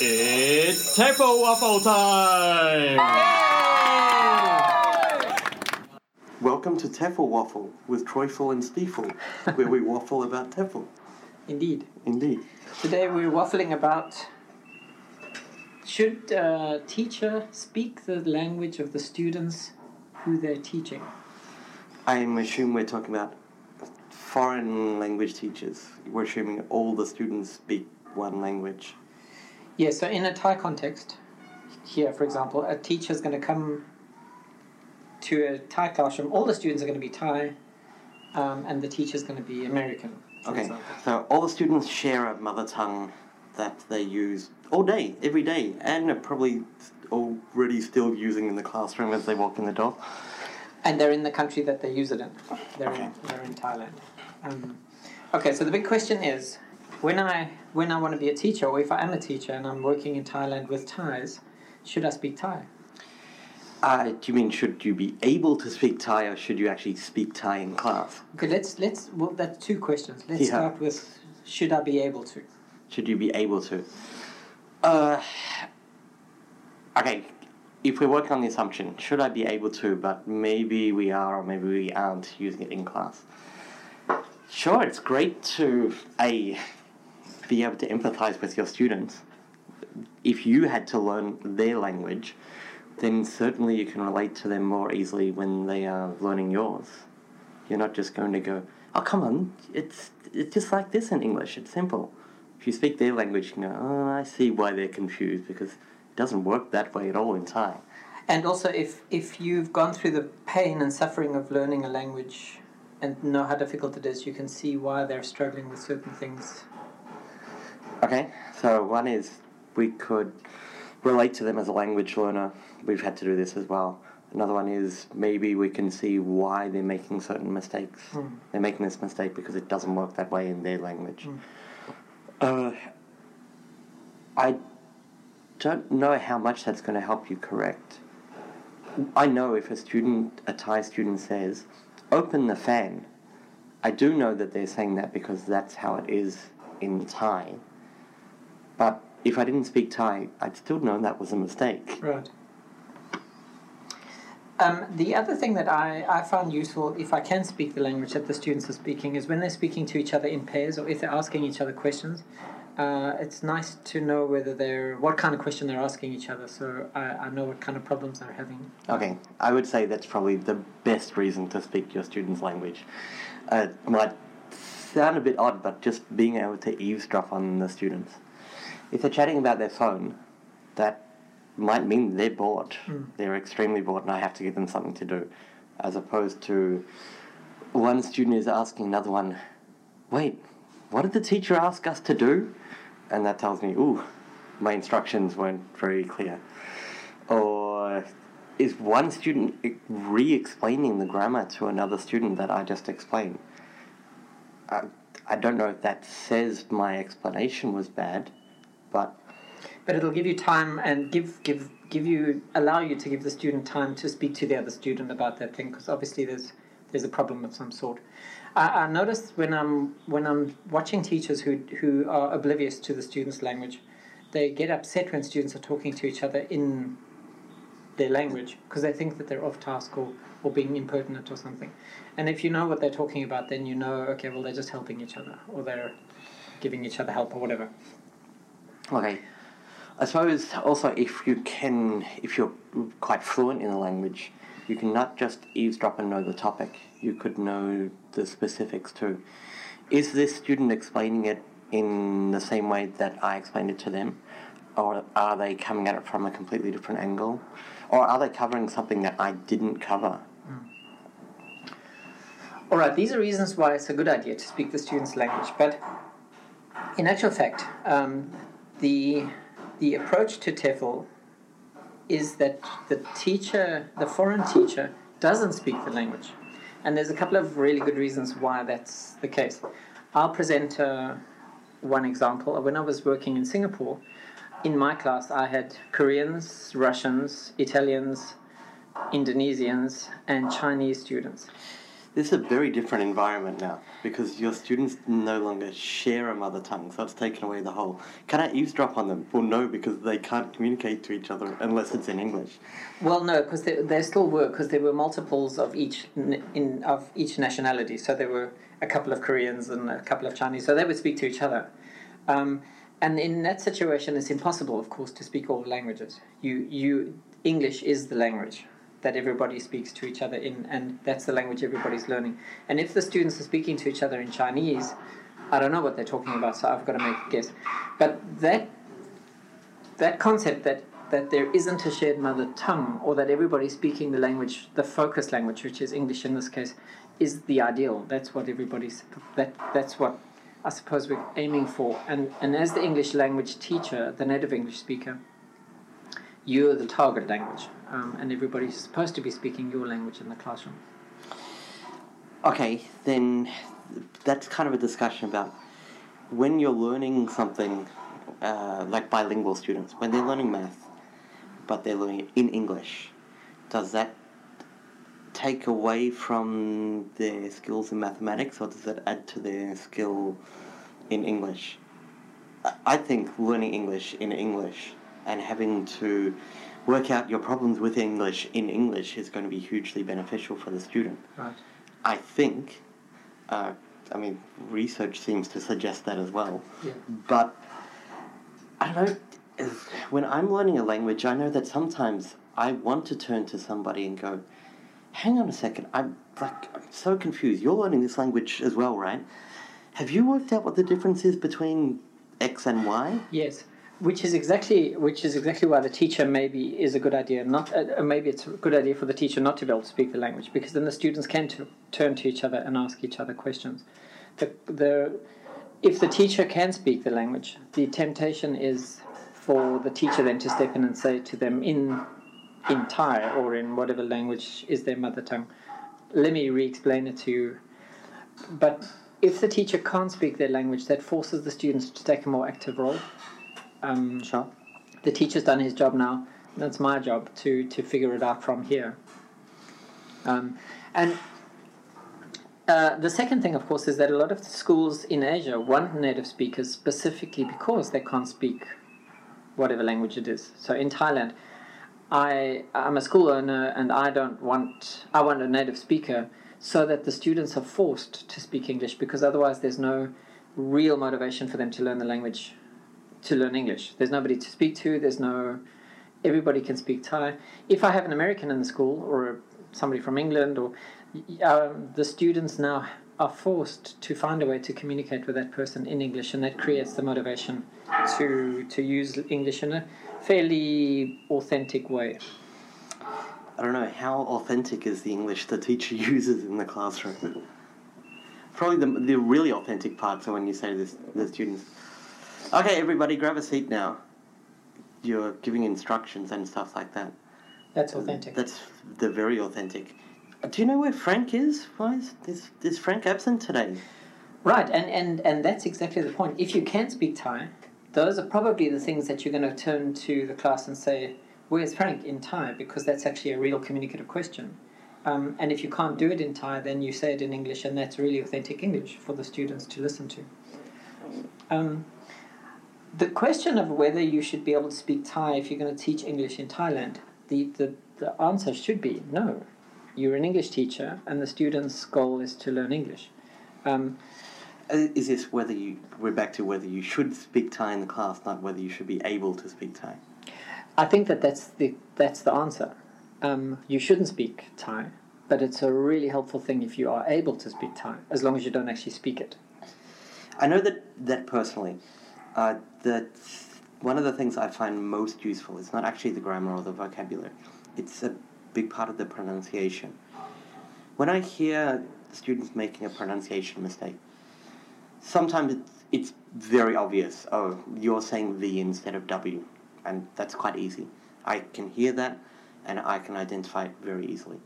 It's TEFL Waffle time! Welcome to TEFL Waffle with Troyful and Stiefel, where we waffle about TEFL. Indeed. Indeed. Today we're waffling about should a teacher speak the language of the students who they're teaching? I assume we're talking about foreign language teachers. We're assuming all the students speak one language. Yeah, so in a Thai context, here for example, a teacher's going to come to a Thai classroom, all the students are going to be Thai, um, and the teacher's going to be American. Okay, example. so all the students share a mother tongue that they use all day, every day, and are probably already still using in the classroom as they walk in the door. And they're in the country that they use it in. They're, Okay. in, they're in Thailand. Um, okay, so the big question is, when I when I want to be a teacher, or if I am a teacher and I'm working in Thailand with Thais, should I speak Thai? Uh, do you mean should you be able to speak Thai or should you actually speak Thai in class? Okay, let's let's well, that's two questions. Let's Yeah. start with should I be able to? Should you be able to? Uh, okay, if we work on the assumption, should I be able to, but maybe we are or maybe we aren't using it in class. Sure, it's great to a be able to empathize with your students. If you had to learn their language, then certainly you can relate to them more easily when they are learning yours. You're not just going to go, "Oh, come on, it's it's just like this in English. It's simple." If you speak their language, you go, "Oh, I see why they're confused because it doesn't work that way at all in Thai." And also, if if you've gone through the pain and suffering of learning a language and know how difficult it is, you can see why they're struggling with certain things. Okay, so one is we could relate to them as a language learner. We've had to do this as well. Another one is maybe we can see why they're making certain mistakes. Mm. They're making this mistake because it doesn't work that way in their language. Mm. Uh, I don't know how much that's going to help you correct. I know if a student, a Thai student says, open the fan, I do know that they're saying that because that's how it is in Thai. But if I didn't speak Thai, I'd still know that was a mistake. Right. Um, the other thing that I, I found useful, if I can speak the language that the students are speaking, is when they're speaking to each other in pairs or if they're asking each other questions. Uh, it's nice to know whether they're what kind of question they're asking each other, so I, I know what kind of problems they're having. Okay, I would say that's probably the best reason to speak your student's language. Uh, it might sound a bit odd, but just being able to eavesdrop on the students. If they're chatting about their phone, that might mean they're bored. Mm. They're extremely bored, and I have to give them something to do. As opposed to one student is asking another one, wait, what did the teacher ask us to do? And that tells me, ooh, my instructions weren't very clear. Or is one student re explaining the grammar to another student that I just explained? I, I don't know if that says my explanation was bad, but But it'll give you time and give give give you allow you to give the student time to speak to the other student about that thing because obviously there's there's a problem of some sort. I, I noticed when I'm when I'm watching teachers who who are oblivious to the students' language, they get upset when students are talking to each other in their language because they think that they're off task or, or being impertinent or something. And if you know what they're talking about, then you know okay, well they're just helping each other or they're giving each other help or whatever. Okay. I suppose also if you can, if you're quite fluent in the language, you can not just eavesdrop and know the topic, you could know the specifics too. Is this student explaining it in the same way that I explained it to them? Or are they coming at it from a completely different angle? Or are they covering something that I didn't cover? All right, these are reasons why it's a good idea to speak the student's language. But in actual fact, um, the the approach to TEFL is that the teacher, the foreign teacher, doesn't speak the language, and there's a couple of really good reasons why that's the case. I'll present uh, one example. When I was working in Singapore, in my class I had Koreans, Russians, Italians, Indonesians, and Chinese students. This is a very different environment now because your students no longer share a mother tongue, so it's taken away the whole. Can I eavesdrop on them? Well, no, because they can't communicate to each other unless it's in English. Well, no, because there, still were because there were multiples of each in of each nationality. So there were a couple of Koreans and a couple of Chinese. So they would speak to each other, um, and in that situation, it's impossible, of course, to speak all languages. You you English is the language that everybody speaks to each other in, and that's the language everybody's learning. And if the students are speaking to each other in Chinese, I don't know what they're talking about, so I've got to make a guess. But that that concept that that there isn't a shared mother tongue or that everybody's speaking the language the focus language which is english in this case is the ideal that's what everybody's that that's what i suppose we're aiming for and and as the english language teacher the native english speaker you're the target language um, and everybody's supposed to be speaking your language in the classroom Okay, then that's kind of a discussion about when you're learning something, uh, like bilingual students, when they're learning math, but they're learning it in English, does that take away from their skills in mathematics or does it add to their skill in English? I think learning English in English and having to work out your problems with English in English is going to be hugely beneficial for the student. right I think, uh, I mean, research seems to suggest that as well. Yeah. But I don't know. When I'm learning a language, I know that sometimes I want to turn to somebody and go, "Hang on a second, I'm like I'm so confused. You're learning this language as well, right? Have you worked out what the difference is between X and Y?" Yes, which is exactly which is exactly why the teacher maybe is a good idea. Not uh, maybe it's a good idea for the teacher not to be able to speak the language because then the students can turn to each other and ask each other questions. The the if the teacher can speak the language, the temptation is for the teacher then to step in and say to them in in Thai or in whatever language is their mother tongue. Let me re-explain it to you. But if the teacher can't speak their language, that forces the students to take a more active role. Um, Sure. the teacher's done his job now. That's my job to to figure it out from here. Um, and uh, the second thing, of course, is that a lot of schools in Asia want native speakers specifically because they can't speak whatever language it is. So in Thailand, I I'm a school owner and I don't want I want a native speaker so that the students are forced to speak English because otherwise there's no real motivation for them to learn the language to learn English. There's nobody to speak to. There's no. Everybody can speak Thai. If I have an American in the school or somebody from England, or um, the students now are forced to find a way to communicate with that person in English, and that creates the motivation to to use English in a fairly authentic way. I don't know how authentic is the English the teacher uses in the classroom. Probably the, the really authentic parts are when you say to this, the students, "Okay, everybody, grab a seat now." You're giving instructions and stuff like that. That's authentic. That's the very authentic. Do you know where Frank is? Why is, is, is Frank absent today? Right, and, and, and that's exactly the point. If you can speak Thai, those are probably the things that you're going to turn to the class and say, Where's Frank in Thai? Because that's actually a real communicative question. Um, and if you can't do it in Thai, then you say it in English, and that's really authentic English for the students to listen to. Um, the question of whether you should be able to speak Thai if you're going to teach English in Thailand, the, the, the answer should be no. You're an English teacher, and the student's goal is to learn English. Um, Uh, Is this whether you, we're back to whether you should speak Thai in the class, not whether you should be able to speak Thai? I think that that's the that's the answer. Um, you shouldn't speak Thai, but it's a really helpful thing if you are able to speak Thai, as long as you don't actually speak it. I know that that personally, uh, that one of the things I find most useful is not actually the grammar or the vocabulary. It's a big part of the pronunciation. When I hear students making a pronunciation mistake, sometimes it's, it's very obvious. Oh, you're saying V instead of W, and that's quite easy. I can hear that, and I can identify it very easily.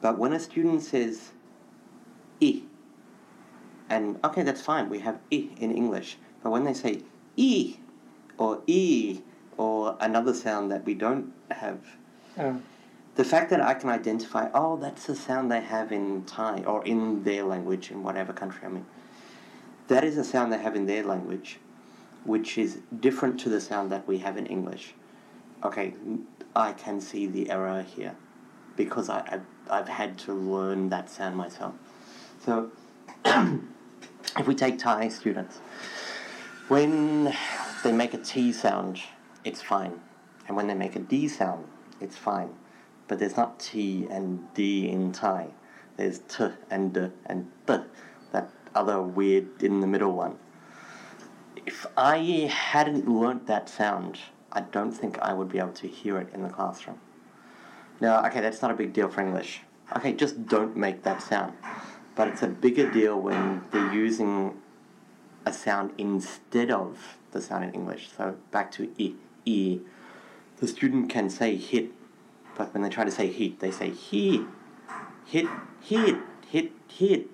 But when a student says I, and okay, that's fine. We have i in English. But when they say e or e or another sound that we don't have, Oh. the fact that I can identify, oh, that's the sound they have in Thai or in their language in whatever country I'm in. That is a sound they have in their language, which is different to the sound that we have in English. Okay, I can see the error here because I, I've, I've had to learn that sound myself. So, if we take Thai students, when they make a T sound, it's fine. And when they make a D sound, it's fine but there's not T and D in Thai. There's T and D and T, that other weird in the middle one. If I hadn't learnt that sound, I don't think I would be able to hear it in the classroom. Now, okay, that's not a big deal for English. Okay, just don't make that sound. But it's a bigger deal when they're using a sound instead of the sound in English. So back to E. E. The student can say hit but when they try to say hit, they say hit, hit, hit, hit, hit.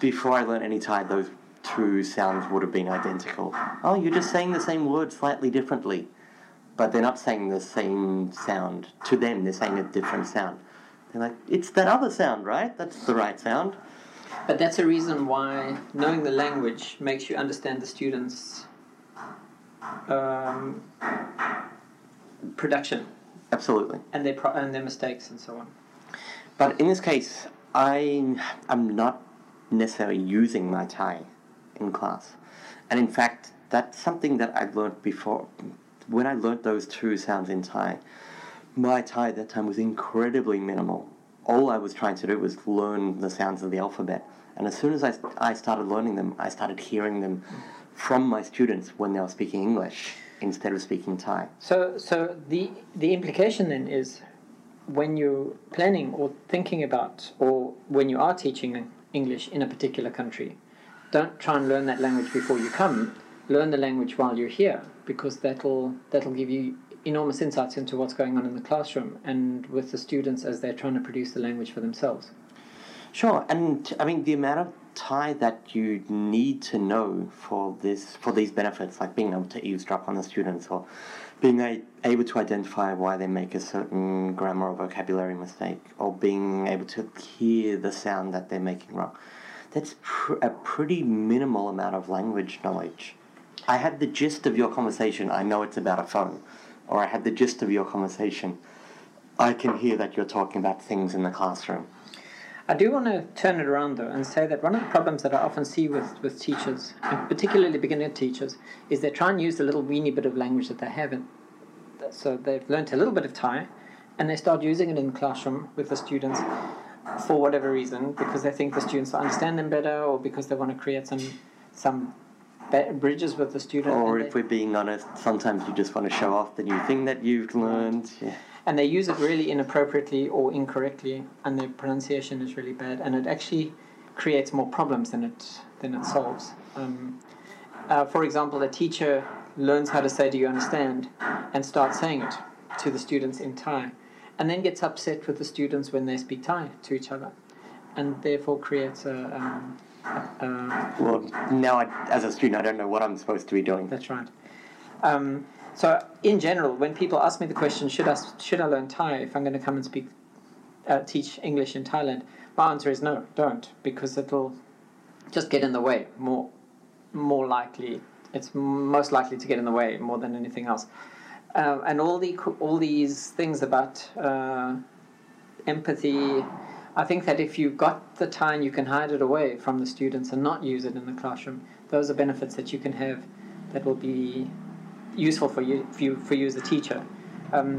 Before I learned any Thai, those two sounds would have been identical. Oh, you're just saying the same word slightly differently. But they're not saying the same sound. To them, they're saying a different sound. They're like, it's that other sound, right? That's the right sound. But that's a reason why knowing the language makes you understand the students' um, production Absolutely. and their pro- and their mistakes and so on. But in this case, I am not necessarily using my Thai in class. And in fact, that's something that I learned before. When I learned those two sounds in Thai, my Thai at that time was incredibly minimal. All I was trying to do was learn the sounds of the alphabet. And as soon as I, I started learning them, I started hearing them from my students when they were speaking English instead of speaking Thai. So, so the the implication then is, when you're planning or thinking about, or when you are teaching English in a particular country, don't try and learn that language before you come. Learn the language while you're here, because that'll that'll give you enormous insights into what's going on in the classroom and with the students as they're trying to produce the language for themselves. Sure, and I mean the amount of Thai that you need to know for this for these benefits, like being able to eavesdrop on the students or being a, able to identify why they make a certain grammar or vocabulary mistake, or being able to hear the sound that they're making wrong. That's pr- a pretty minimal amount of language knowledge. I had the gist of your conversation. I know it's about a phone, or I had the gist of your conversation. I can hear that you're talking about things in the classroom. I do want to turn it around though and say that one of the problems that I often see with, with teachers, and particularly beginner teachers, is they try and use the little weeny bit of language that they have. And so they've learnt a little bit of Thai and they start using it in the classroom with the students for whatever reason because they think the students will understand them better or because they want to create some some be- bridges with the student. Or if they- we're being honest, sometimes you just want to show off the new thing that you've learned. Yeah. and they use it really inappropriately or incorrectly, and their pronunciation is really bad, and it actually creates more problems than it than it solves. Um, uh, for example, a teacher learns how to say "Do you understand?" and starts saying it to the students in Thai, and then gets upset with the students when they speak Thai to each other, and therefore creates a. Um, a Well, now I, as a student, I don't know what I'm supposed to be doing. that's right. Um, so, in general, when people ask me the question, should I should I learn Thai if I'm going to come and speak, uh, teach English in Thailand? My answer is no, don't, because it'll just get in the way. More, more likely, it's most likely to get in the way more than anything else. Uh, and all the all these things about uh, empathy. I think that if you've got the time, you can hide it away from the students and not use it in the classroom. Those are benefits that you can have that will be useful for you for you, for you as a teacher. Um,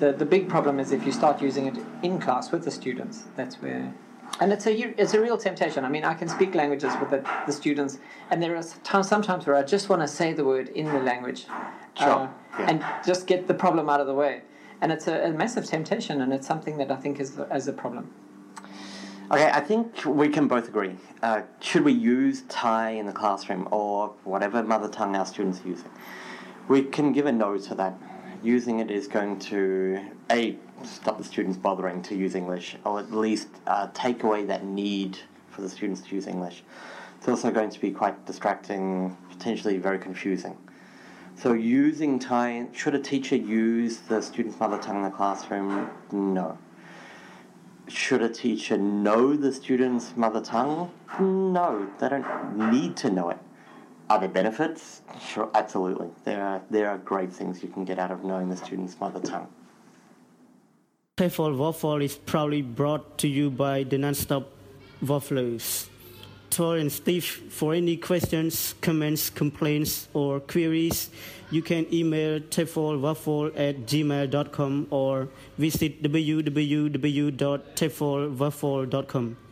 the the big problem is if you start using it in class with the students. That's where, and it's a it's a real temptation. I mean, I can speak languages with the, the students, and there are times sometimes where I just want to say the word in the language, uh, Sure, yeah. and just get the problem out of the way. And it's a, a massive temptation, and it's something that I think is as a problem. Okay, I think we can both agree. Uh, should we use Thai in the classroom or whatever mother tongue our students are using? We can give a no to that. Using it is going to a stop the students bothering to use English, or at least uh, take away that need for the students to use English. It's also going to be quite distracting, potentially very confusing. So using Thai, should a teacher use the student's mother tongue in the classroom? No. Should a teacher know the student's mother tongue? No, they don't need to know it. Are there benefits? Sure, absolutely. There are, there are great things you can get out of knowing the student's mother tongue. TEFL Waffle is proudly brought to you by the Nonstop Wafflers. And Steve, for any questions, comments, complaints, or queries, you can email teflwaffle at gmail.com or visit www.teflwaffle.com.